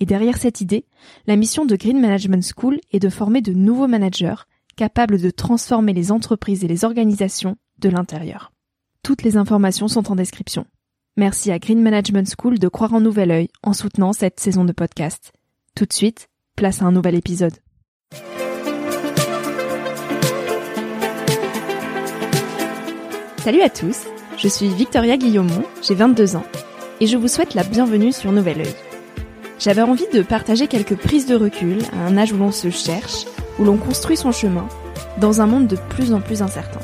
et derrière cette idée, la mission de Green Management School est de former de nouveaux managers capables de transformer les entreprises et les organisations de l'intérieur. Toutes les informations sont en description. Merci à Green Management School de croire en nouvel œil en soutenant cette saison de podcast. Tout de suite, place à un nouvel épisode. Salut à tous, je suis Victoria Guillaumont, j'ai 22 ans, et je vous souhaite la bienvenue sur Nouvel Oeil. J'avais envie de partager quelques prises de recul à un âge où l'on se cherche, où l'on construit son chemin, dans un monde de plus en plus incertain.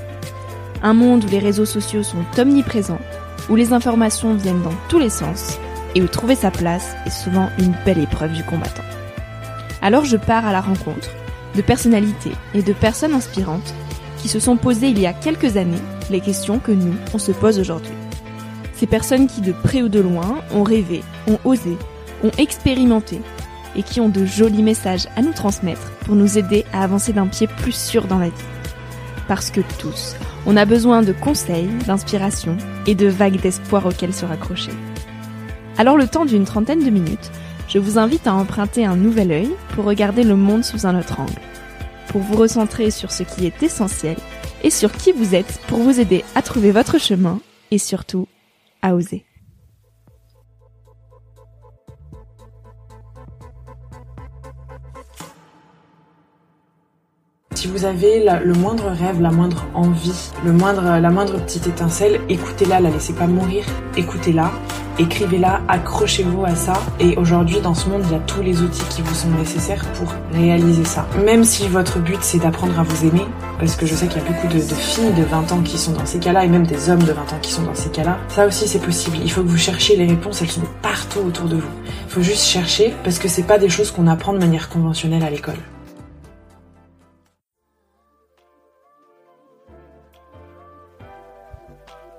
Un monde où les réseaux sociaux sont omniprésents, où les informations viennent dans tous les sens, et où trouver sa place est souvent une belle épreuve du combattant. Alors je pars à la rencontre de personnalités et de personnes inspirantes qui se sont posées il y a quelques années les questions que nous, on se pose aujourd'hui. Ces personnes qui de près ou de loin ont rêvé, ont osé, ont expérimenté et qui ont de jolis messages à nous transmettre pour nous aider à avancer d'un pied plus sûr dans la vie. Parce que tous, on a besoin de conseils, d'inspiration et de vagues d'espoir auxquelles se raccrocher. Alors le temps d'une trentaine de minutes, je vous invite à emprunter un nouvel œil pour regarder le monde sous un autre angle, pour vous recentrer sur ce qui est essentiel et sur qui vous êtes pour vous aider à trouver votre chemin et surtout à oser. Si vous avez le moindre rêve, la moindre envie, la moindre petite étincelle, écoutez-la, la laissez pas mourir, écoutez-la, écrivez-la, accrochez-vous à ça. Et aujourd'hui, dans ce monde, il y a tous les outils qui vous sont nécessaires pour réaliser ça. Même si votre but c'est d'apprendre à vous aimer, parce que je sais qu'il y a beaucoup de, de filles de 20 ans qui sont dans ces cas-là, et même des hommes de 20 ans qui sont dans ces cas-là, ça aussi c'est possible. Il faut que vous cherchiez les réponses, elles sont partout autour de vous. Il faut juste chercher, parce que c'est pas des choses qu'on apprend de manière conventionnelle à l'école.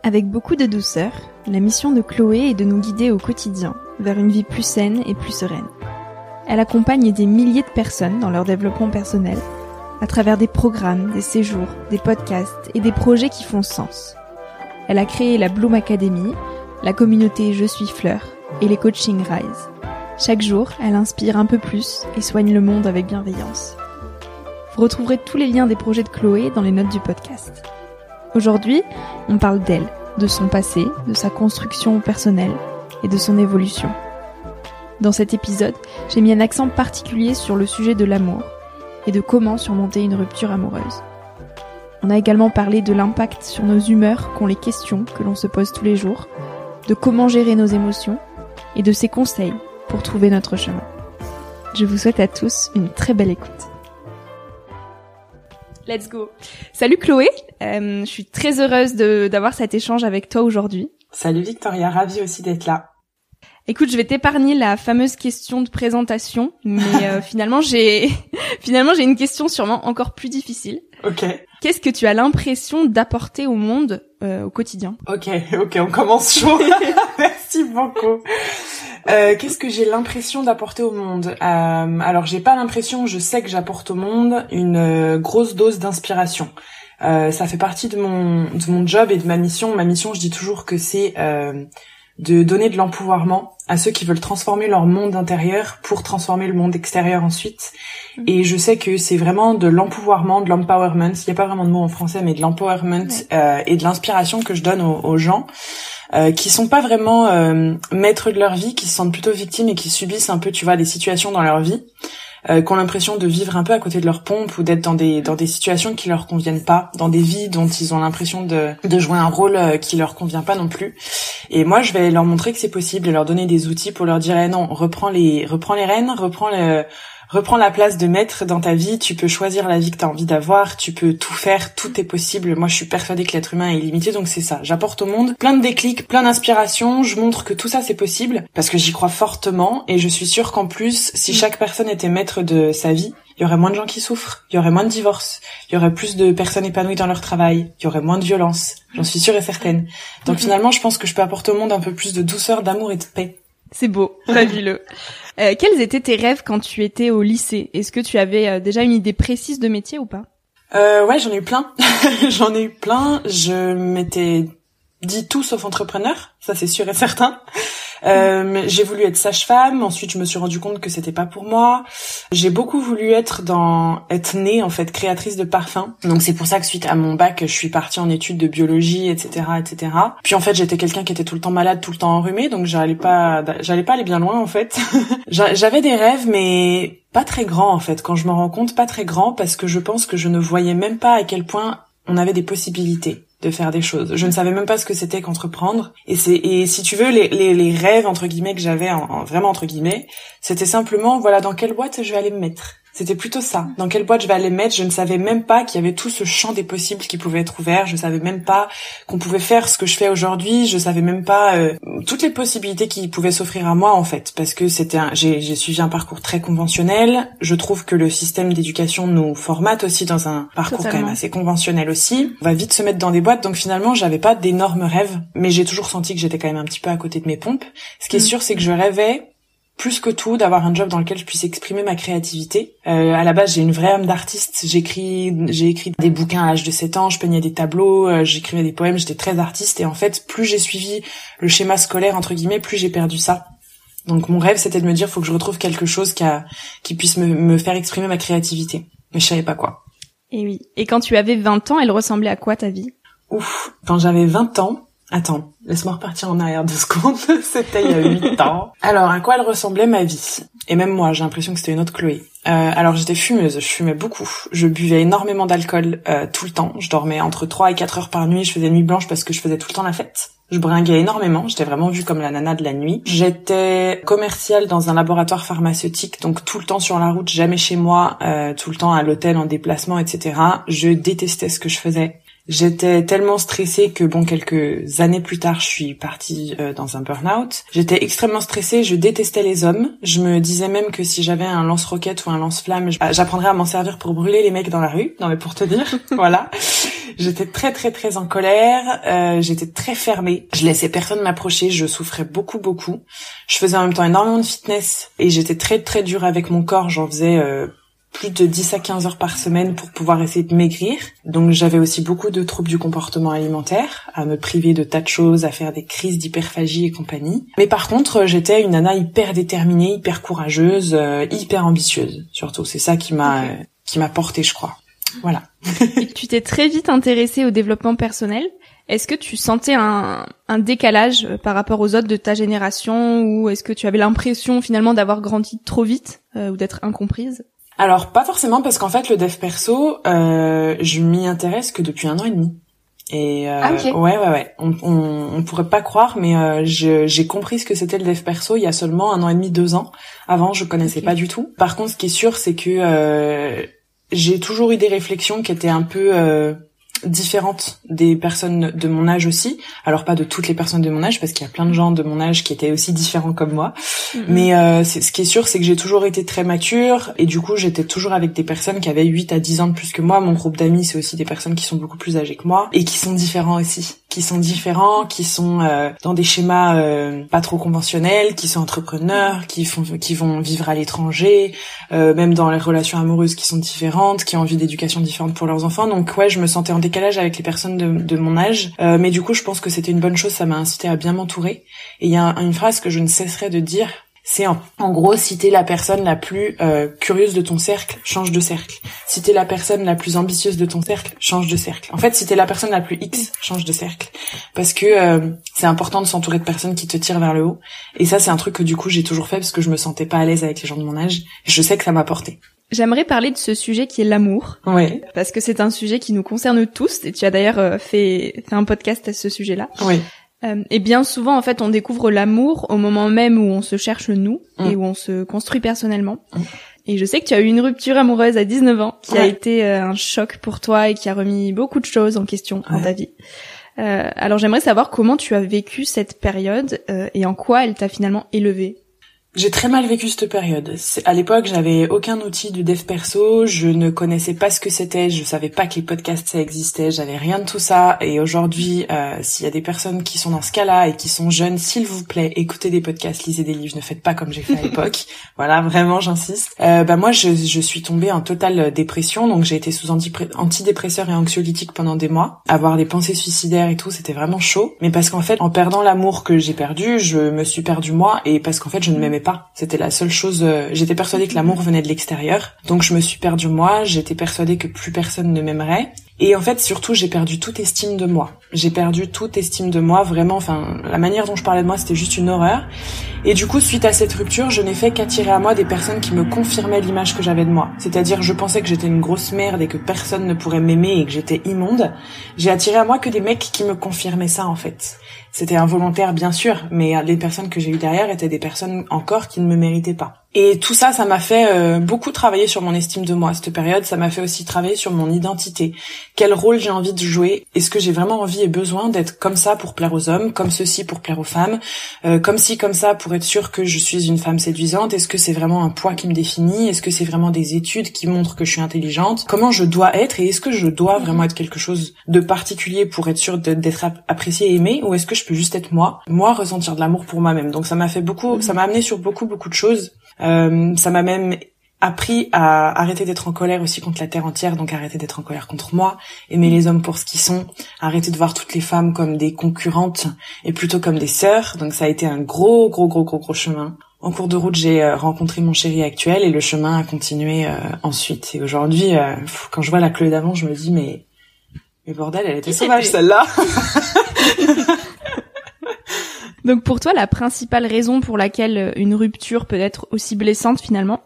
Avec beaucoup de douceur, la mission de Chloé est de nous guider au quotidien vers une vie plus saine et plus sereine. Elle accompagne des milliers de personnes dans leur développement personnel à travers des programmes, des séjours, des podcasts et des projets qui font sens. Elle a créé la Bloom Academy, la communauté Je suis fleur et les coaching Rise. Chaque jour, elle inspire un peu plus et soigne le monde avec bienveillance. Vous retrouverez tous les liens des projets de Chloé dans les notes du podcast. Aujourd'hui, on parle d'elle, de son passé, de sa construction personnelle et de son évolution. Dans cet épisode, j'ai mis un accent particulier sur le sujet de l'amour et de comment surmonter une rupture amoureuse. On a également parlé de l'impact sur nos humeurs qu'ont les questions que l'on se pose tous les jours, de comment gérer nos émotions et de ses conseils pour trouver notre chemin. Je vous souhaite à tous une très belle écoute. Let's go. Salut Chloé, Euh, je suis très heureuse d'avoir cet échange avec toi aujourd'hui. Salut Victoria, ravie aussi d'être là. Écoute, je vais t'épargner la fameuse question de présentation, mais euh, finalement j'ai finalement j'ai une question sûrement encore plus difficile. Ok, Qu'est-ce que tu as l'impression d'apporter au monde euh, au quotidien? Ok, ok, on commence chaud. Merci beaucoup. Euh, Qu'est-ce que j'ai l'impression d'apporter au monde? Euh, Alors j'ai pas l'impression, je sais que j'apporte au monde une euh, grosse dose d'inspiration. Euh, ça fait partie de mon de mon job et de ma mission. Ma mission, je dis toujours que c'est de donner de l'empouvoirment à ceux qui veulent transformer leur monde intérieur pour transformer le monde extérieur ensuite. Et je sais que c'est vraiment de l'empouvoirment, de l'empowerment. Il n'y a pas vraiment de mot en français, mais de l'empowerment euh, et de l'inspiration que je donne aux, aux gens euh, qui sont pas vraiment euh, maîtres de leur vie, qui se sentent plutôt victimes et qui subissent un peu, tu vois, des situations dans leur vie. Euh, qui ont l'impression de vivre un peu à côté de leur pompe ou d'être dans des dans des situations qui leur conviennent pas, dans des vies dont ils ont l'impression de de jouer un rôle euh, qui leur convient pas non plus. Et moi, je vais leur montrer que c'est possible et leur donner des outils pour leur dire eh non, reprends les reprends les rênes, reprends le reprends la place de maître dans ta vie, tu peux choisir la vie que tu as envie d'avoir, tu peux tout faire, tout est possible. Moi, je suis persuadée que l'être humain est illimité, donc c'est ça. J'apporte au monde plein de déclics, plein d'inspirations, je montre que tout ça c'est possible parce que j'y crois fortement et je suis sûre qu'en plus, si mm. chaque personne était maître de sa vie, il y aurait moins de gens qui souffrent, il y aurait moins de divorces, il y aurait plus de personnes épanouies dans leur travail, il y aurait moins de violence. J'en suis sûre et certaine. Donc mm-hmm. finalement, je pense que je peux apporter au monde un peu plus de douceur, d'amour et de paix. C'est beau, fabuleux. Euh, quels étaient tes rêves quand tu étais au lycée? Est-ce que tu avais euh, déjà une idée précise de métier ou pas? Euh, Ouais, j'en ai eu plein. j'en ai eu plein. Je m'étais dit tout sauf entrepreneur, ça c'est sûr et certain. Euh, j'ai voulu être sage-femme. Ensuite, je me suis rendu compte que c'était pas pour moi. J'ai beaucoup voulu être dans être née en fait créatrice de parfums. Donc c'est pour ça que suite à mon bac, je suis partie en études de biologie, etc., etc. Puis en fait, j'étais quelqu'un qui était tout le temps malade, tout le temps enrhumé, donc j'allais pas, j'allais pas aller bien loin en fait. J'avais des rêves, mais pas très grands en fait. Quand je me rends compte, pas très grands parce que je pense que je ne voyais même pas à quel point on avait des possibilités de faire des choses. Je ne savais même pas ce que c'était qu'entreprendre. Et c'est et si tu veux les, les, les rêves entre guillemets que j'avais en, vraiment entre guillemets, c'était simplement voilà dans quelle boîte je vais aller me mettre. C'était plutôt ça. Dans quelle boîte je vais aller mettre Je ne savais même pas qu'il y avait tout ce champ des possibles qui pouvait être ouvert. Je savais même pas qu'on pouvait faire ce que je fais aujourd'hui. Je savais même pas euh, toutes les possibilités qui pouvaient s'offrir à moi en fait, parce que c'était j'ai suivi un parcours très conventionnel. Je trouve que le système d'éducation nous formate aussi dans un parcours quand même assez conventionnel aussi. On va vite se mettre dans des boîtes, donc finalement j'avais pas d'énormes rêves, mais j'ai toujours senti que j'étais quand même un petit peu à côté de mes pompes. Ce qui est mm. sûr, c'est que je rêvais plus que tout d'avoir un job dans lequel je puisse exprimer ma créativité. Euh, à la base, j'ai une vraie âme d'artiste. J'écris, j'ai écrit des bouquins à l'âge de 7 ans, je peignais des tableaux, euh, j'écrivais des poèmes, j'étais très artiste. Et en fait, plus j'ai suivi le schéma scolaire entre guillemets, plus j'ai perdu ça. Donc mon rêve, c'était de me dire, faut que je retrouve quelque chose qui, a, qui puisse me, me faire exprimer ma créativité. Mais je savais pas quoi. Et oui. Et quand tu avais 20 ans, elle ressemblait à quoi ta vie? Ouf. Quand j'avais 20 ans, Attends, laisse-moi repartir en arrière deux secondes. c'était il y a huit ans. Alors, à quoi elle ressemblait ma vie? Et même moi, j'ai l'impression que c'était une autre Chloé. Euh, alors, j'étais fumeuse, je fumais beaucoup. Je buvais énormément d'alcool euh, tout le temps. Je dormais entre 3 et 4 heures par nuit. Je faisais nuit blanche parce que je faisais tout le temps la fête. Je bringuais énormément. J'étais vraiment vue comme la nana de la nuit. J'étais commerciale dans un laboratoire pharmaceutique, donc tout le temps sur la route, jamais chez moi, euh, tout le temps à l'hôtel, en déplacement, etc. Je détestais ce que je faisais. J'étais tellement stressée que bon quelques années plus tard, je suis partie euh, dans un burn-out. J'étais extrêmement stressée, je détestais les hommes. Je me disais même que si j'avais un lance-roquette ou un lance-flamme, j'apprendrais à m'en servir pour brûler les mecs dans la rue. Non mais pour te dire, voilà. J'étais très très très en colère, euh, j'étais très fermée. Je laissais personne m'approcher, je souffrais beaucoup beaucoup. Je faisais en même temps énormément de fitness et j'étais très très dure avec mon corps, j'en faisais euh, plus de 10 à 15 heures par semaine pour pouvoir essayer de maigrir. Donc j'avais aussi beaucoup de troubles du comportement alimentaire, à me priver de tas de choses, à faire des crises d'hyperphagie et compagnie. Mais par contre, j'étais une nana hyper déterminée, hyper courageuse, euh, hyper ambitieuse. Surtout, c'est ça qui m'a qui m'a porté, je crois. Voilà. et tu t'es très vite intéressée au développement personnel. Est-ce que tu sentais un, un, décalage par rapport aux autres de ta génération ou est-ce que tu avais l'impression finalement d'avoir grandi trop vite euh, ou d'être incomprise? Alors pas forcément parce qu'en fait le dev perso, euh, je m'y intéresse que depuis un an et demi. Et euh, ah, ouais ouais ouais, on, on, on, pourrait pas croire, mais euh, j'ai compris ce que c'était le dev perso il y a seulement un an et demi, deux ans. Avant, je connaissais pas du tout. Par contre, ce qui est sûr, c'est que euh, j'ai toujours eu des réflexions qui étaient un peu différentes des personnes de mon âge aussi. Alors pas de toutes les personnes de mon âge parce qu'il y a plein de gens de mon âge qui étaient aussi différents comme moi. Mm-hmm. Mais euh, ce qui est sûr c'est que j'ai toujours été très mature et du coup j'étais toujours avec des personnes qui avaient 8 à 10 ans de plus que moi. Mon groupe d'amis c'est aussi des personnes qui sont beaucoup plus âgées que moi et qui sont différents aussi. Qui sont différents, qui sont euh, dans des schémas euh, pas trop conventionnels, qui sont entrepreneurs, qui font qui vont vivre à l'étranger, euh, même dans les relations amoureuses qui sont différentes, qui ont envie d'éducation différente pour leurs enfants. Donc ouais, je me sentais en décalage avec les personnes de, de mon âge. Euh, mais du coup, je pense que c'était une bonne chose. Ça m'a incité à bien m'entourer. Et il y a une phrase que je ne cesserai de dire c'est en, en, gros si t'es la personne la plus euh, curieuse de ton cercle, change de cercle. Si t'es la personne la plus ambitieuse de ton cercle, change de cercle. En fait, si t'es la personne la plus X, change de cercle. Parce que euh, c'est important de s'entourer de personnes qui te tirent vers le haut. Et ça, c'est un truc que du coup j'ai toujours fait parce que je me sentais pas à l'aise avec les gens de mon âge. Et je sais que ça m'a porté. J'aimerais parler de ce sujet qui est l'amour. Oui. Parce que c'est un sujet qui nous concerne tous. Et tu as d'ailleurs euh, fait, fait un podcast à ce sujet-là. Oui. Euh, et bien souvent, en fait, on découvre l'amour au moment même où on se cherche nous Mm. et où on se construit personnellement. Mm. Et je sais que tu as eu une rupture amoureuse à 19 ans qui a été euh, un choc pour toi et qui a remis beaucoup de choses en question dans ta vie. Euh, alors j'aimerais savoir comment tu as vécu cette période et en quoi elle t'a finalement élevé. J'ai très mal vécu cette période. À l'époque, j'avais aucun outil de dev perso, je ne connaissais pas ce que c'était, je savais pas que les podcasts ça existait, j'avais rien de tout ça. Et aujourd'hui, euh, s'il y a des personnes qui sont dans ce cas-là et qui sont jeunes, s'il vous plaît, écoutez des podcasts, lisez des livres, ne faites pas comme j'ai fait à l'époque. voilà, vraiment, j'insiste. Euh, bah moi, je, je suis tombée en totale dépression, donc j'ai été sous antidépresseurs et anxiolytiques pendant des mois. Avoir des pensées suicidaires et tout, c'était vraiment chaud. Mais parce qu'en fait, en perdant l'amour que j'ai perdu, je me suis perdu moi, et parce qu'en fait, je ne m'aimais C'était la seule chose. euh, J'étais persuadée que l'amour venait de l'extérieur, donc je me suis perdu moi. J'étais persuadée que plus personne ne m'aimerait. Et en fait, surtout, j'ai perdu toute estime de moi. J'ai perdu toute estime de moi, vraiment. Enfin, la manière dont je parlais de moi, c'était juste une horreur. Et du coup, suite à cette rupture, je n'ai fait qu'attirer à moi des personnes qui me confirmaient l'image que j'avais de moi. C'est-à-dire, je pensais que j'étais une grosse merde et que personne ne pourrait m'aimer et que j'étais immonde. J'ai attiré à moi que des mecs qui me confirmaient ça, en fait. C'était involontaire, bien sûr, mais les personnes que j'ai eues derrière étaient des personnes encore qui ne me méritaient pas. Et tout ça, ça m'a fait euh, beaucoup travailler sur mon estime de moi. Cette période, ça m'a fait aussi travailler sur mon identité. Quel rôle j'ai envie de jouer? Est-ce que j'ai vraiment envie et besoin d'être comme ça pour plaire aux hommes, comme ceci pour plaire aux femmes, euh, comme ci, comme ça pour être sûr que je suis une femme séduisante? Est-ce que c'est vraiment un poids qui me définit? Est-ce que c'est vraiment des études qui montrent que je suis intelligente? Comment je dois être? Et est-ce que je dois vraiment être quelque chose de particulier pour être sûr d'être ap- appréciée et aimée? Ou est-ce que je peux juste être moi? Moi, ressentir de l'amour pour moi-même. Donc ça m'a fait beaucoup, ça m'a amené sur beaucoup, beaucoup de choses. Euh, ça m'a même appris à arrêter d'être en colère aussi contre la terre entière, donc arrêter d'être en colère contre moi, aimer les hommes pour ce qu'ils sont, arrêter de voir toutes les femmes comme des concurrentes et plutôt comme des sœurs. Donc ça a été un gros, gros, gros, gros, gros chemin. En cours de route, j'ai euh, rencontré mon chéri actuel et le chemin a continué euh, ensuite. Et aujourd'hui, euh, quand je vois la Chloé d'avant, je me dis mais mais bordel, elle était sauvage celle-là. Donc pour toi, la principale raison pour laquelle euh, une rupture peut être aussi blessante finalement,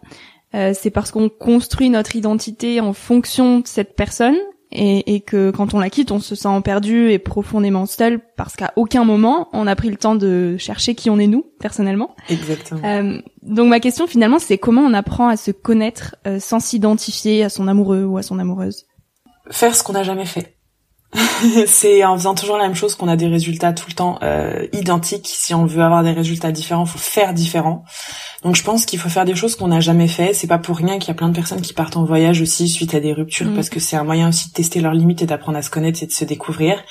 euh, c'est parce qu'on construit notre identité en fonction de cette personne et, et que quand on la quitte, on se sent perdu et profondément seul parce qu'à aucun moment on a pris le temps de chercher qui on est nous personnellement. Exactement. Euh, donc ma question finalement, c'est comment on apprend à se connaître euh, sans s'identifier à son amoureux ou à son amoureuse? Faire ce qu'on n'a jamais fait. c'est en faisant toujours la même chose qu'on a des résultats tout le temps euh, identiques. Si on veut avoir des résultats différents, faut faire différent. Donc je pense qu'il faut faire des choses qu'on n'a jamais fait. C'est pas pour rien qu'il y a plein de personnes qui partent en voyage aussi suite à des ruptures Mhm. parce que c'est un moyen aussi de tester leurs limites et d'apprendre à se connaître et de se découvrir.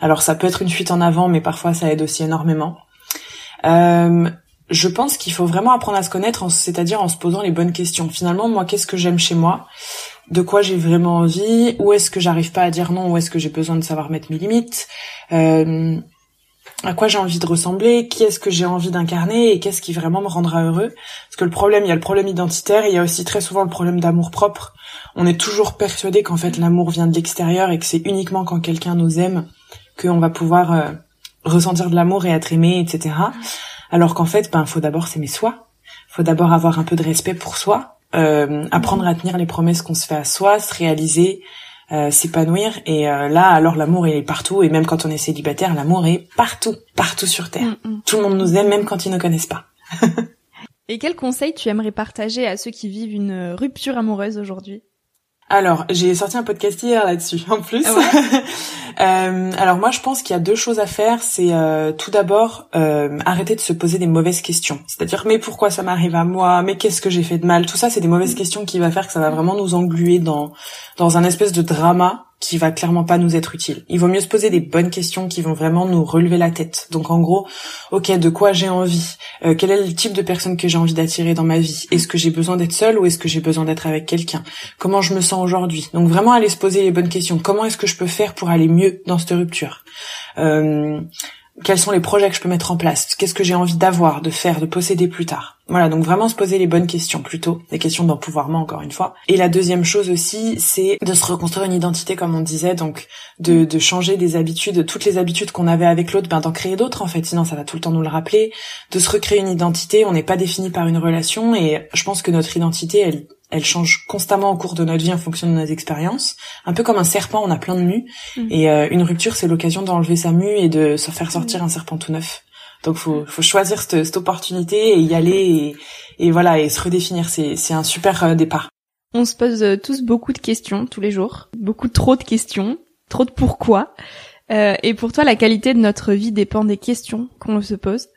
Alors ça peut être une fuite en avant, mais parfois ça aide aussi énormément. Euh, je pense qu'il faut vraiment apprendre à se connaître, c'est-à-dire en se posant les bonnes questions. Finalement, moi, qu'est-ce que j'aime chez moi? De quoi j'ai vraiment envie Où est-ce que j'arrive pas à dire non Où est-ce que j'ai besoin de savoir mettre mes limites Euh, À quoi j'ai envie de ressembler Qui est-ce que j'ai envie d'incarner Et qu'est-ce qui vraiment me rendra heureux Parce que le problème, il y a le problème identitaire, il y a aussi très souvent le problème d'amour propre. On est toujours persuadé qu'en fait l'amour vient de l'extérieur et que c'est uniquement quand quelqu'un nous aime qu'on va pouvoir euh, ressentir de l'amour et être aimé, etc. Alors qu'en fait, ben, faut d'abord s'aimer soi. Faut d'abord avoir un peu de respect pour soi, apprendre à tenir les promesses qu'on se fait à soi, se réaliser, euh, s'épanouir. Et euh, là, alors l'amour il est partout. Et même quand on est célibataire, l'amour est partout, partout sur terre. Tout le monde nous aime, même quand ils ne connaissent pas. Et quel conseil tu aimerais partager à ceux qui vivent une euh, rupture amoureuse aujourd'hui? Alors, j'ai sorti un podcast hier là-dessus, en plus. Ah ouais Euh, alors moi, je pense qu'il y a deux choses à faire. C'est euh, tout d'abord euh, arrêter de se poser des mauvaises questions. C'est-à-dire, mais pourquoi ça m'arrive à moi? Mais qu'est-ce que j'ai fait de mal? Tout ça, c'est des mauvaises questions qui va faire que ça va vraiment nous engluer dans dans un espèce de drama qui va clairement pas nous être utile. Il vaut mieux se poser des bonnes questions qui vont vraiment nous relever la tête. Donc en gros, ok, de quoi j'ai envie? Euh, Quel est le type de personne que j'ai envie d'attirer dans ma vie? Est-ce que j'ai besoin d'être seule ou est-ce que j'ai besoin d'être avec quelqu'un? Comment je me sens aujourd'hui? Donc vraiment aller se poser les bonnes questions. Comment est-ce que je peux faire pour aller mieux dans cette rupture? Euh, quels sont les projets que je peux mettre en place, qu'est-ce que j'ai envie d'avoir, de faire, de posséder plus tard. Voilà, donc vraiment se poser les bonnes questions plutôt, des questions d'empouvoirment encore une fois. Et la deuxième chose aussi, c'est de se reconstruire une identité comme on disait, donc de, de changer des habitudes, toutes les habitudes qu'on avait avec l'autre, ben d'en créer d'autres en fait, sinon ça va tout le temps nous le rappeler, de se recréer une identité, on n'est pas défini par une relation et je pense que notre identité, elle elle change constamment au cours de notre vie en fonction de nos expériences. Un peu comme un serpent, on a plein de mues. Mm. Et euh, une rupture, c'est l'occasion d'enlever sa mue et de se faire sortir un serpent tout neuf. Donc faut, faut choisir cette, cette opportunité et y aller et, et voilà et se redéfinir. C'est, c'est un super euh, départ. On se pose euh, tous beaucoup de questions tous les jours, beaucoup trop de questions, trop de pourquoi. Euh, et pour toi, la qualité de notre vie dépend des questions qu'on se pose.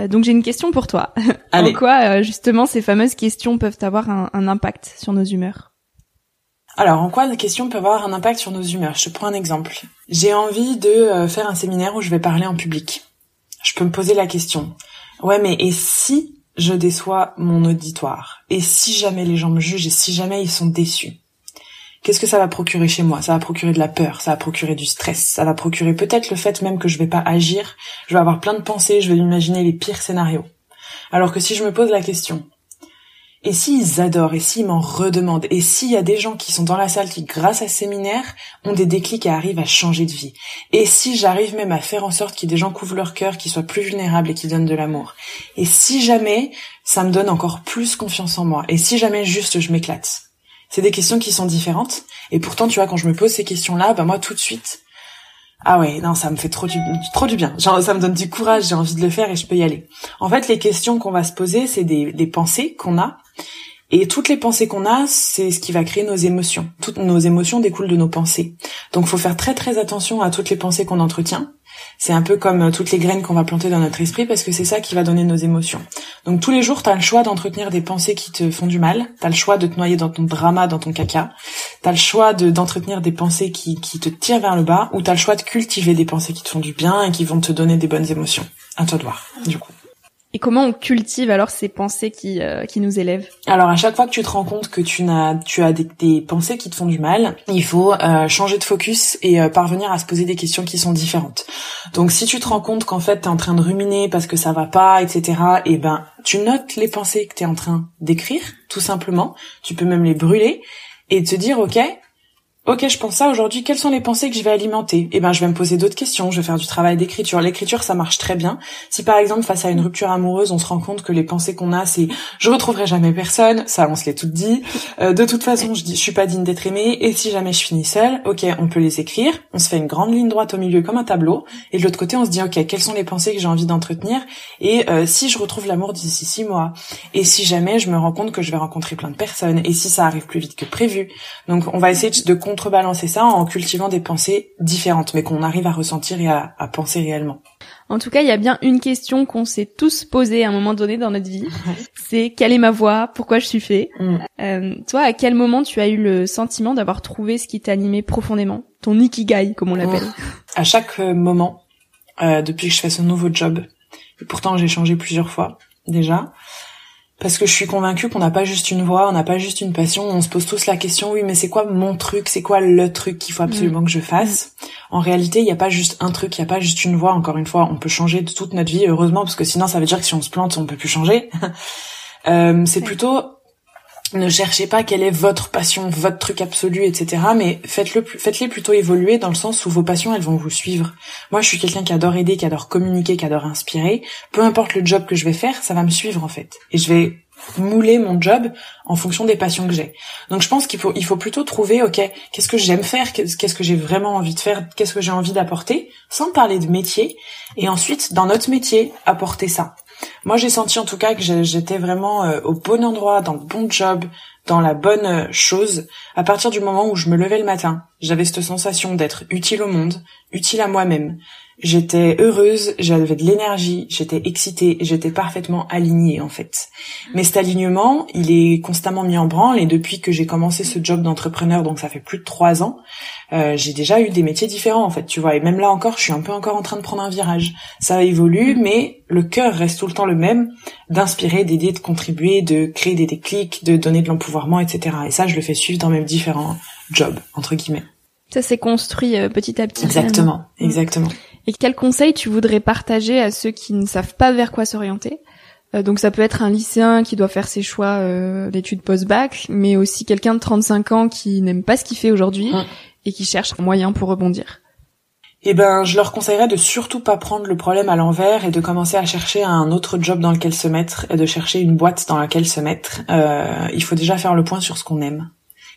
Euh, donc j'ai une question pour toi. en quoi euh, justement ces fameuses questions peuvent avoir un, un impact sur nos humeurs? Alors, en quoi les questions peuvent avoir un impact sur nos humeurs? Je te prends un exemple. J'ai envie de euh, faire un séminaire où je vais parler en public. Je peux me poser la question. Ouais, mais et si je déçois mon auditoire? Et si jamais les gens me jugent et si jamais ils sont déçus? Qu'est-ce que ça va procurer chez moi? Ça va procurer de la peur, ça va procurer du stress, ça va procurer peut-être le fait même que je vais pas agir, je vais avoir plein de pensées, je vais imaginer les pires scénarios. Alors que si je me pose la question, et s'ils adorent, et s'ils m'en redemandent, et s'il y a des gens qui sont dans la salle qui, grâce à ce séminaire, ont des déclics et arrivent à changer de vie, et si j'arrive même à faire en sorte ait des gens qui ouvrent leur cœur, qui soient plus vulnérables et qui donnent de l'amour, et si jamais ça me donne encore plus confiance en moi, et si jamais juste je m'éclate, c'est des questions qui sont différentes. Et pourtant, tu vois, quand je me pose ces questions-là, bah moi tout de suite, ah ouais, non, ça me fait trop du, trop du bien. Genre, ça me donne du courage, j'ai envie de le faire et je peux y aller. En fait, les questions qu'on va se poser, c'est des, des pensées qu'on a. Et toutes les pensées qu'on a, c'est ce qui va créer nos émotions. Toutes nos émotions découlent de nos pensées. Donc, faut faire très très attention à toutes les pensées qu'on entretient c'est un peu comme euh, toutes les graines qu'on va planter dans notre esprit parce que c'est ça qui va donner nos émotions. Donc tous les jours, tu as le choix d'entretenir des pensées qui te font du mal, tu as le choix de te noyer dans ton drama, dans ton caca, tu as le choix de d'entretenir des pensées qui, qui te tirent vers le bas ou tu as le choix de cultiver des pensées qui te font du bien et qui vont te donner des bonnes émotions. À toi de voir, du coup. Et comment on cultive alors ces pensées qui, euh, qui nous élèvent? Alors à chaque fois que tu te rends compte que tu n'as tu as des, pensées qui te font du mal, il faut euh, changer de focus et euh, parvenir à se poser des questions qui sont différentes. Donc si tu te rends compte qu'en fait tu es en train de ruminer parce que ça va pas, etc. Et eh ben tu notes les pensées que tu es en train d'écrire, tout simplement. Tu peux même les brûler et te dire ok Ok, je pense ça aujourd'hui. Quelles sont les pensées que je vais alimenter? Eh ben, je vais me poser d'autres questions. Je vais faire du travail d'écriture. L'écriture, ça marche très bien. Si par exemple, face à une rupture amoureuse, on se rend compte que les pensées qu'on a, c'est je retrouverai jamais personne. Ça, on se l'est tout dit. Euh, de toute façon, je dis je suis pas digne d'être aimée. Et si jamais je finis seule, ok, on peut les écrire. On se fait une grande ligne droite au milieu comme un tableau. Et de l'autre côté, on se dit ok, quelles sont les pensées que j'ai envie d'entretenir? Et euh, si je retrouve l'amour d'ici six mois? Et si jamais je me rends compte que je vais rencontrer plein de personnes? Et si ça arrive plus vite que prévu? Donc, on va essayer de contrebalancer ça en cultivant des pensées différentes, mais qu'on arrive à ressentir et à, penser réellement. En tout cas, il y a bien une question qu'on s'est tous posée à un moment donné dans notre vie. C'est quelle est ma voix? Pourquoi je suis fait? Mm. euh, Toi, à quel moment tu as eu le sentiment d'avoir trouvé ce qui t'animait profondément? Ton ikigai, comme on l'appelle. À chaque euh, moment, euh, depuis que je fais ce nouveau job, et pourtant j'ai changé plusieurs fois déjà, parce que je suis convaincue qu'on n'a pas juste une voix, on n'a pas juste une passion, on se pose tous la question, oui, mais c'est quoi mon truc, c'est quoi le truc qu'il faut absolument mm. que je fasse? En réalité, il n'y a pas juste un truc, il n'y a pas juste une voix, encore une fois, on peut changer de toute notre vie, heureusement, parce que sinon ça veut dire que si on se plante, on peut plus changer. euh, c'est plutôt ne cherchez pas quelle est votre passion, votre truc absolu, etc. Mais faites-le, faites-les plutôt évoluer dans le sens où vos passions, elles vont vous suivre. Moi, je suis quelqu'un qui adore aider, qui adore communiquer, qui adore inspirer. Peu importe le job que je vais faire, ça va me suivre en fait. Et je vais mouler mon job en fonction des passions que j'ai. Donc je pense qu'il faut il faut plutôt trouver OK, qu'est-ce que j'aime faire, qu'est-ce que j'ai vraiment envie de faire, qu'est-ce que j'ai envie d'apporter sans parler de métier et ensuite dans notre métier apporter ça. Moi, j'ai senti en tout cas que j'étais vraiment euh, au bon endroit, dans le bon job, dans la bonne euh, chose. À partir du moment où je me levais le matin, j'avais cette sensation d'être utile au monde, utile à moi-même. J'étais heureuse, j'avais de l'énergie, j'étais excitée, j'étais parfaitement alignée en fait. Mais cet alignement, il est constamment mis en branle et depuis que j'ai commencé ce job d'entrepreneur, donc ça fait plus de trois ans, euh, j'ai déjà eu des métiers différents en fait, tu vois. Et même là encore, je suis un peu encore en train de prendre un virage. Ça évolue, mais le cœur reste tout le temps le même, d'inspirer, d'aider, de contribuer, de créer des déclics, de donner de l'empouvoirment, etc. Et ça, je le fais suivre dans mes différents jobs entre guillemets. Ça s'est construit euh, petit à petit. Exactement, exactement. Et quel conseil tu voudrais partager à ceux qui ne savent pas vers quoi s'orienter? Euh, donc ça peut être un lycéen qui doit faire ses choix euh, d'études post-bac, mais aussi quelqu'un de 35 ans qui n'aime pas ce qu'il fait aujourd'hui mmh. et qui cherche un moyen pour rebondir. Eh ben, je leur conseillerais de surtout pas prendre le problème à l'envers et de commencer à chercher un autre job dans lequel se mettre et de chercher une boîte dans laquelle se mettre. Euh, il faut déjà faire le point sur ce qu'on aime.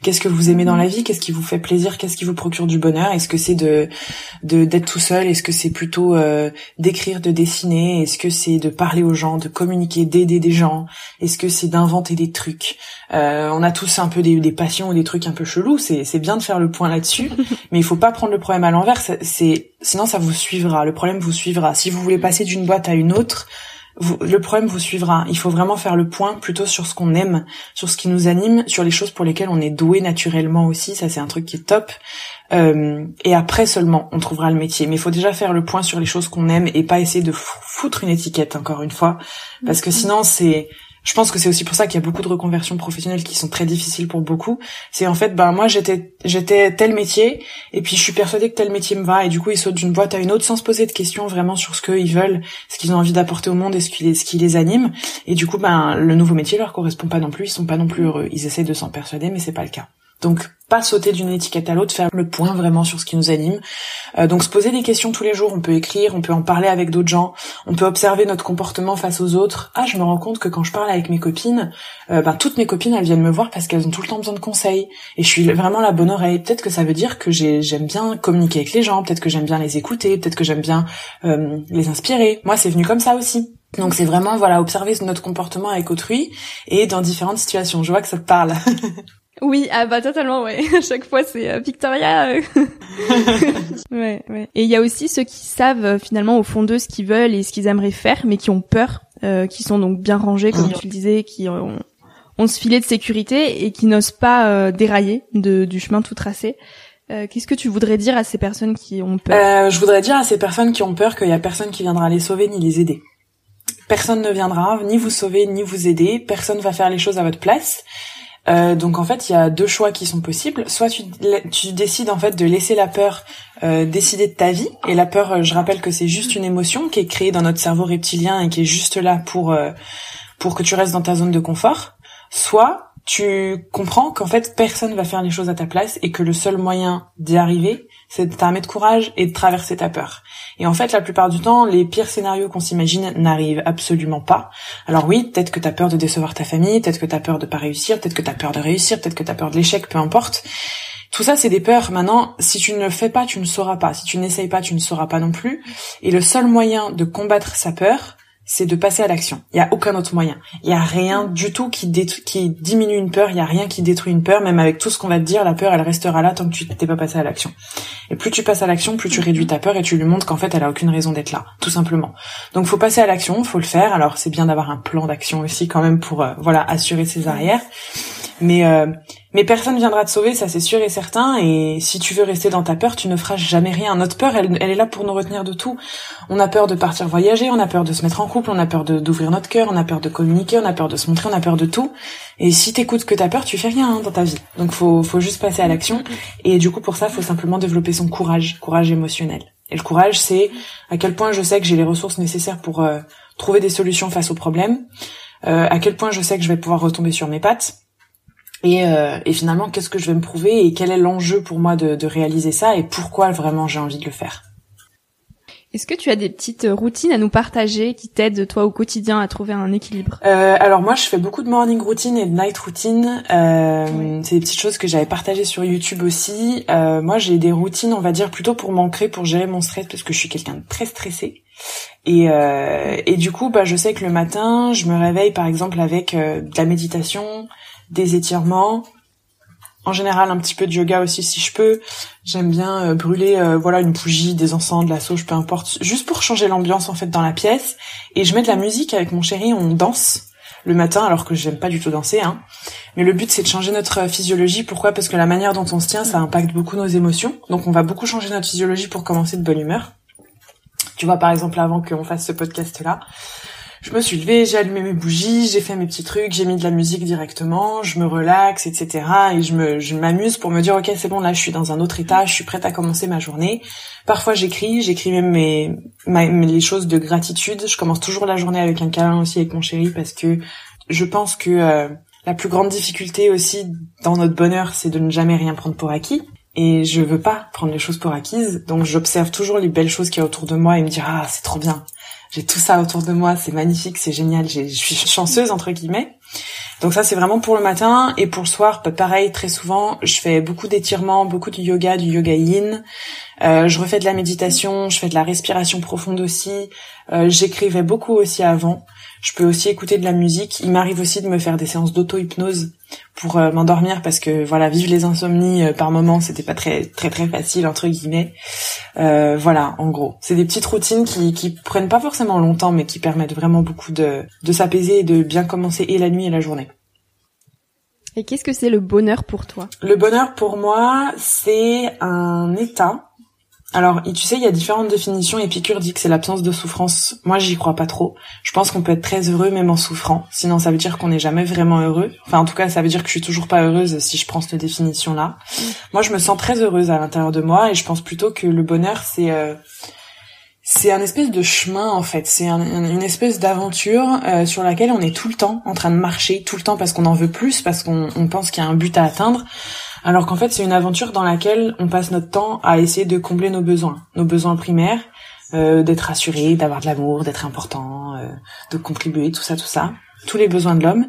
Qu'est-ce que vous aimez dans la vie? Qu'est-ce qui vous fait plaisir? Qu'est-ce qui vous procure du bonheur? Est-ce que c'est de d'être tout seul? Est-ce que c'est plutôt euh, d'écrire, de dessiner? Est-ce que c'est de parler aux gens, de communiquer, d'aider des gens? Est-ce que c'est d'inventer des trucs? Euh, On a tous un peu des, des passions ou des trucs un peu chelous. C'est c'est bien de faire le point là-dessus, mais il faut pas prendre le problème à l'envers. C'est sinon ça vous suivra. Le problème vous suivra. Si vous voulez passer d'une boîte à une autre le problème vous suivra. Il faut vraiment faire le point plutôt sur ce qu'on aime, sur ce qui nous anime, sur les choses pour lesquelles on est doué naturellement aussi. Ça, c'est un truc qui est top. Euh, et après seulement, on trouvera le métier. Mais il faut déjà faire le point sur les choses qu'on aime et pas essayer de foutre une étiquette, encore une fois. Parce que mm-hmm. sinon, c'est je pense que c'est aussi pour ça qu'il y a beaucoup de reconversions professionnelles qui sont très difficiles pour beaucoup. C'est en fait, ben moi j'étais j'étais tel métier et puis je suis persuadée que tel métier me va et du coup ils sautent d'une boîte à une autre sans se poser de questions vraiment sur ce qu'ils veulent, ce qu'ils ont envie d'apporter au monde et ce qui les ce qui les anime. Et du coup, ben le nouveau métier leur correspond pas non plus, ils sont pas non plus heureux. Ils essaient de s'en persuader, mais c'est pas le cas. Donc pas sauter d'une étiquette à l'autre, faire le point vraiment sur ce qui nous anime. Euh, donc se poser des questions tous les jours, on peut écrire, on peut en parler avec d'autres gens, on peut observer notre comportement face aux autres. Ah, je me rends compte que quand je parle avec mes copines, euh, ben, toutes mes copines elles viennent me voir parce qu'elles ont tout le temps besoin de conseils et je suis vraiment la bonne oreille. Peut-être que ça veut dire que j'aime bien communiquer avec les gens, peut-être que j'aime bien les écouter, peut-être que j'aime bien euh, les inspirer. Moi, c'est venu comme ça aussi. Donc c'est vraiment voilà observer notre comportement avec autrui et dans différentes situations. Je vois que ça te parle. Oui, ah bah totalement, ouais. À chaque fois, c'est euh, Victoria. Euh. ouais, ouais. Et il y a aussi ceux qui savent euh, finalement au fond d'eux ce qu'ils veulent et ce qu'ils aimeraient faire, mais qui ont peur, qui sont donc bien rangés, comme tu le disais, qui ont, ont ce filet de sécurité et qui n'osent pas dérailler de, du chemin tout tracé. Qu'est-ce que tu voudrais dire à ces personnes qui ont peur? Je voudrais dire à ces personnes qui ont peur qu'il y a personne qui viendra les sauver ni les aider. Personne ne viendra ni vous sauver ni vous aider. Personne va faire les choses à votre place. Euh, donc en fait, il y a deux choix qui sont possibles. Soit tu, tu décides en fait de laisser la peur euh, décider de ta vie. Et la peur, euh, je rappelle que c'est juste une émotion qui est créée dans notre cerveau reptilien et qui est juste là pour pour que tu restes dans ta zone de confort. Soit tu comprends qu'en fait personne va faire les choses à ta place et que le seul moyen d'y arriver, c'est de t'armer de courage et de traverser ta peur. Et en fait, la plupart du temps, les pires scénarios qu'on s'imagine n'arrivent absolument pas. Alors oui, peut-être que t'as peur de décevoir ta famille, peut-être que t'as peur de pas réussir, peut-être que t'as peur de réussir, peut-être que t'as peur de l'échec, peu importe. Tout ça, c'est des peurs. Maintenant, si tu ne le fais pas, tu ne sauras pas. Si tu n'essayes pas, tu ne sauras pas non plus. Et le seul moyen de combattre sa peur, c'est de passer à l'action. Il y a aucun autre moyen. Il y a rien du tout qui, qui diminue une peur. Il y a rien qui détruit une peur. Même avec tout ce qu'on va te dire, la peur, elle restera là tant que tu t'es pas passé à l'action. Et plus tu passes à l'action, plus tu réduis ta peur et tu lui montres qu'en fait, elle a aucune raison d'être là, tout simplement. Donc, faut passer à l'action, faut le faire. Alors, c'est bien d'avoir un plan d'action aussi quand même pour, euh, voilà, assurer ses arrières. Mais euh, mais personne viendra te sauver, ça c'est sûr et certain. Et si tu veux rester dans ta peur, tu ne feras jamais rien. Notre peur, elle, est là pour nous retenir de tout. On a peur de partir voyager, on a peur de se mettre en couple, on a peur d'ouvrir notre cœur, on a peur de communiquer, on a peur de se montrer, on a peur de tout. Et si t'écoutes que ta peur, tu fais rien hein, dans ta vie. Donc faut faut juste passer à l'action. Et du coup pour ça, faut simplement développer son courage, courage émotionnel. Et le courage, c'est à quel point je sais que j'ai les ressources nécessaires pour euh, trouver des solutions face aux problèmes. Euh, à quel point je sais que je vais pouvoir retomber sur mes pattes et, euh, et finalement, qu'est-ce que je vais me prouver et quel est l'enjeu pour moi de, de réaliser ça et pourquoi vraiment j'ai envie de le faire? Est-ce que tu as des petites routines à nous partager qui t'aident toi au quotidien à trouver un équilibre? Euh, Alors moi je fais beaucoup de morning routine et de night routine. Euh, C'est des petites choses que j'avais partagées sur YouTube aussi. Euh, moi j'ai des routines on va dire plutôt pour m'ancrer, pour gérer mon stress parce que je suis quelqu'un de très stressé. Et, euh, et du coup bah je sais que le matin je me réveille par exemple avec euh, de la méditation, des étirements, en général un petit peu de yoga aussi si je peux. J'aime bien euh, brûler euh, voilà une bougie, des encens, de la sauge, peu importe, juste pour changer l'ambiance en fait dans la pièce. Et je mets de la musique avec mon chéri, on danse le matin alors que j'aime pas du tout danser. Hein. Mais le but c'est de changer notre physiologie. Pourquoi? Parce que la manière dont on se tient, ça impacte beaucoup nos émotions. Donc on va beaucoup changer notre physiologie pour commencer de bonne humeur. Tu vois par exemple avant qu'on fasse ce podcast là je me suis levée, j'ai allumé mes bougies, j'ai fait mes petits trucs, j'ai mis de la musique directement, je me relaxe, etc. Et je me, je m'amuse pour me dire ok c'est bon là je suis dans un autre état, je suis prête à commencer ma journée. Parfois j'écris, j'écris même mes, les choses de gratitude. Je commence toujours la journée avec un câlin aussi avec mon chéri parce que je pense que euh, la plus grande difficulté aussi dans notre bonheur c'est de ne jamais rien prendre pour acquis. Et je veux pas prendre les choses pour acquises, donc j'observe toujours les belles choses qu'il y a autour de moi et me dire ah c'est trop bien, j'ai tout ça autour de moi, c'est magnifique, c'est génial, je suis chanceuse entre guillemets. Donc ça c'est vraiment pour le matin et pour le soir, pareil très souvent, je fais beaucoup d'étirements, beaucoup de yoga, du yoga yin. Euh, je refais de la méditation, je fais de la respiration profonde aussi. Euh, j'écrivais beaucoup aussi avant. Je peux aussi écouter de la musique. Il m'arrive aussi de me faire des séances d'auto-hypnose pour euh, m'endormir parce que voilà, vivre les insomnies euh, par moment, c'était pas très très très facile entre guillemets. Euh, voilà, en gros, c'est des petites routines qui qui prennent pas forcément longtemps, mais qui permettent vraiment beaucoup de de s'apaiser et de bien commencer et la nuit et la journée. Et qu'est-ce que c'est le bonheur pour toi? Le bonheur pour moi, c'est un état alors, tu sais, il y a différentes définitions. Épicure dit que c'est l'absence de souffrance. Moi, j'y crois pas trop. Je pense qu'on peut être très heureux même en souffrant. Sinon, ça veut dire qu'on n'est jamais vraiment heureux. Enfin, en tout cas, ça veut dire que je suis toujours pas heureuse si je prends cette définition-là. Moi, je me sens très heureuse à l'intérieur de moi et je pense plutôt que le bonheur, c'est euh, c'est un espèce de chemin en fait. C'est une espèce d'aventure euh, sur laquelle on est tout le temps en train de marcher, tout le temps parce qu'on en veut plus, parce qu'on pense qu'il y a un but à atteindre. Alors qu'en fait, c'est une aventure dans laquelle on passe notre temps à essayer de combler nos besoins, nos besoins primaires, euh, d'être assuré, d'avoir de l'amour, d'être important, euh, de contribuer, tout ça, tout ça, tous les besoins de l'homme.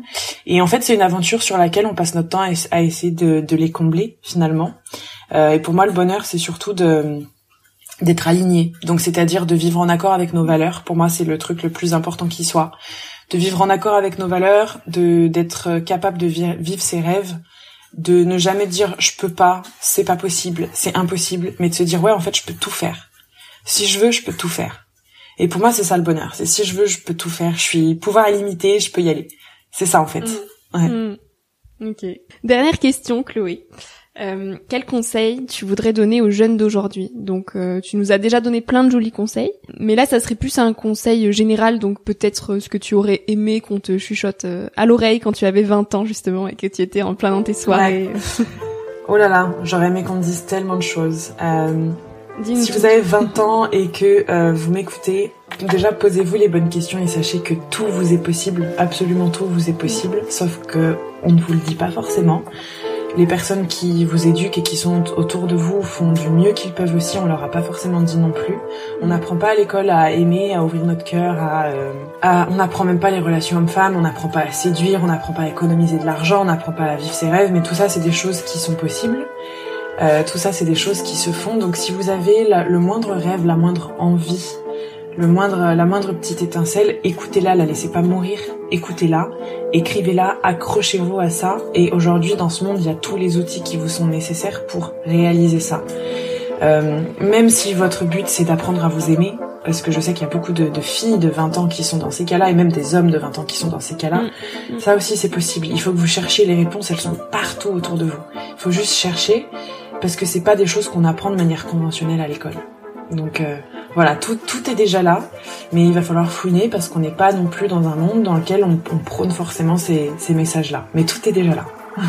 Et en fait, c'est une aventure sur laquelle on passe notre temps à, essayer de, les combler finalement. Euh, et pour moi, le bonheur, c'est surtout de d'être aligné. Donc, c'est-à-dire de vivre en accord avec nos valeurs. Pour moi, c'est le truc le plus important qui soit. De vivre en accord avec nos valeurs, de d'être capable de vivre ses rêves, de ne jamais dire je peux pas, c'est pas possible, c'est impossible, mais de se dire ouais en fait je peux tout faire. Si je veux, je peux tout faire. Et pour moi c'est ça le bonheur, c'est si je veux, je peux tout faire. Je suis pouvoir illimité, je peux y aller. C'est ça en fait. Mmh. Ouais. Mmh. Ok. Dernière question, Chloé. Euh, quel conseil tu voudrais donner aux jeunes d'aujourd'hui? Donc, euh, tu nous as déjà donné plein de jolis conseils, mais là, ça serait plus un conseil général, donc peut-être euh, ce que tu aurais aimé qu'on te chuchote à l'oreille quand tu avais 20 ans justement et que tu étais en plein dans tes soirées. oh là là, j'aurais aimé qu'on me dise tellement de choses. si vous avez 20 ans et que vous m'écoutez, déjà posez-vous les bonnes questions et sachez que tout vous est possible, absolument tout vous est possible, sauf que on ne vous le dit pas forcément les personnes qui vous éduquent et qui sont autour de vous font du mieux qu'ils peuvent aussi. On leur a pas forcément dit non plus. On n'apprend pas à l'école à aimer, à ouvrir notre cœur, euh, à, on n'apprend même pas les relations hommes-femmes, on n'apprend pas à séduire, on n'apprend pas à économiser de l'argent, on n'apprend pas à vivre ses rêves. Mais tout ça, c'est des choses qui sont possibles. Euh, tout ça, c'est des choses qui se font. Donc, si vous avez le moindre rêve, la moindre envie le moindre, la moindre petite étincelle, écoutez-la, la laissez pas mourir, écoutez-la, écrivez-la, accrochez-vous à ça. Et aujourd'hui, dans ce monde, il y a tous les outils qui vous sont nécessaires pour réaliser ça. Euh, même si votre but c'est d'apprendre à vous aimer, parce que je sais qu'il y a beaucoup de, filles de 20 ans qui sont dans ces cas-là, et même des hommes de 20 ans qui sont dans ces cas-là, mm. ça aussi c'est possible. Il faut que vous cherchiez les réponses, elles sont partout autour de vous. Il faut juste chercher, parce que c'est pas des choses qu'on apprend de manière conventionnelle à l'école. Donc euh, voilà, tout, tout est déjà là, mais il va falloir fouiner parce qu'on n'est pas non plus dans un monde dans lequel on, prône forcément ces, ces messages-là. Mais tout est déjà là.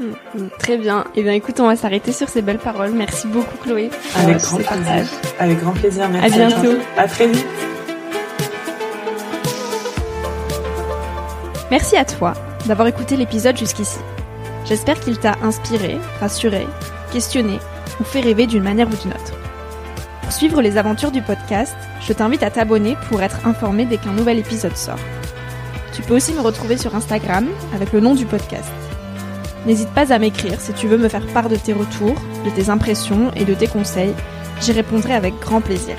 Mm, mm, très bien. Et eh bien écoute, on va s'arrêter sur ces belles paroles. Merci beaucoup Chloé. Avec grand plaisir. Avec grand plaisir. Merci. À bientôt. À très vite. Merci à toi d'avoir écouté l'épisode jusqu'ici. J'espère qu'il t'a inspiré, rassuré, questionné ou fait rêver d'une manière ou d'une autre. Suivre les aventures du podcast, je t'invite à t'abonner pour être informé dès qu'un nouvel épisode sort. Tu peux aussi me retrouver sur Instagram avec le nom du podcast. N'hésite pas à m'écrire si tu veux me faire part de tes retours, de tes impressions et de tes conseils. J'y répondrai avec grand plaisir.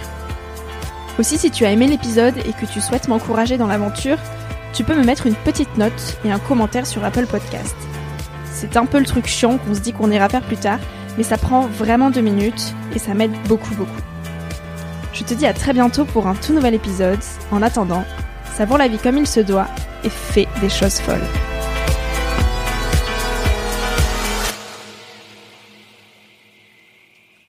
Aussi, si tu as aimé l'épisode et que tu souhaites m'encourager dans l'aventure, tu peux me mettre une petite note et un commentaire sur Apple Podcast. C'est un peu le truc chiant qu'on se dit qu'on ira faire plus tard, mais ça prend vraiment deux minutes et ça m'aide beaucoup beaucoup. Je te dis à très bientôt pour un tout nouvel épisode. En attendant, savoure la vie comme il se doit et fais des choses folles.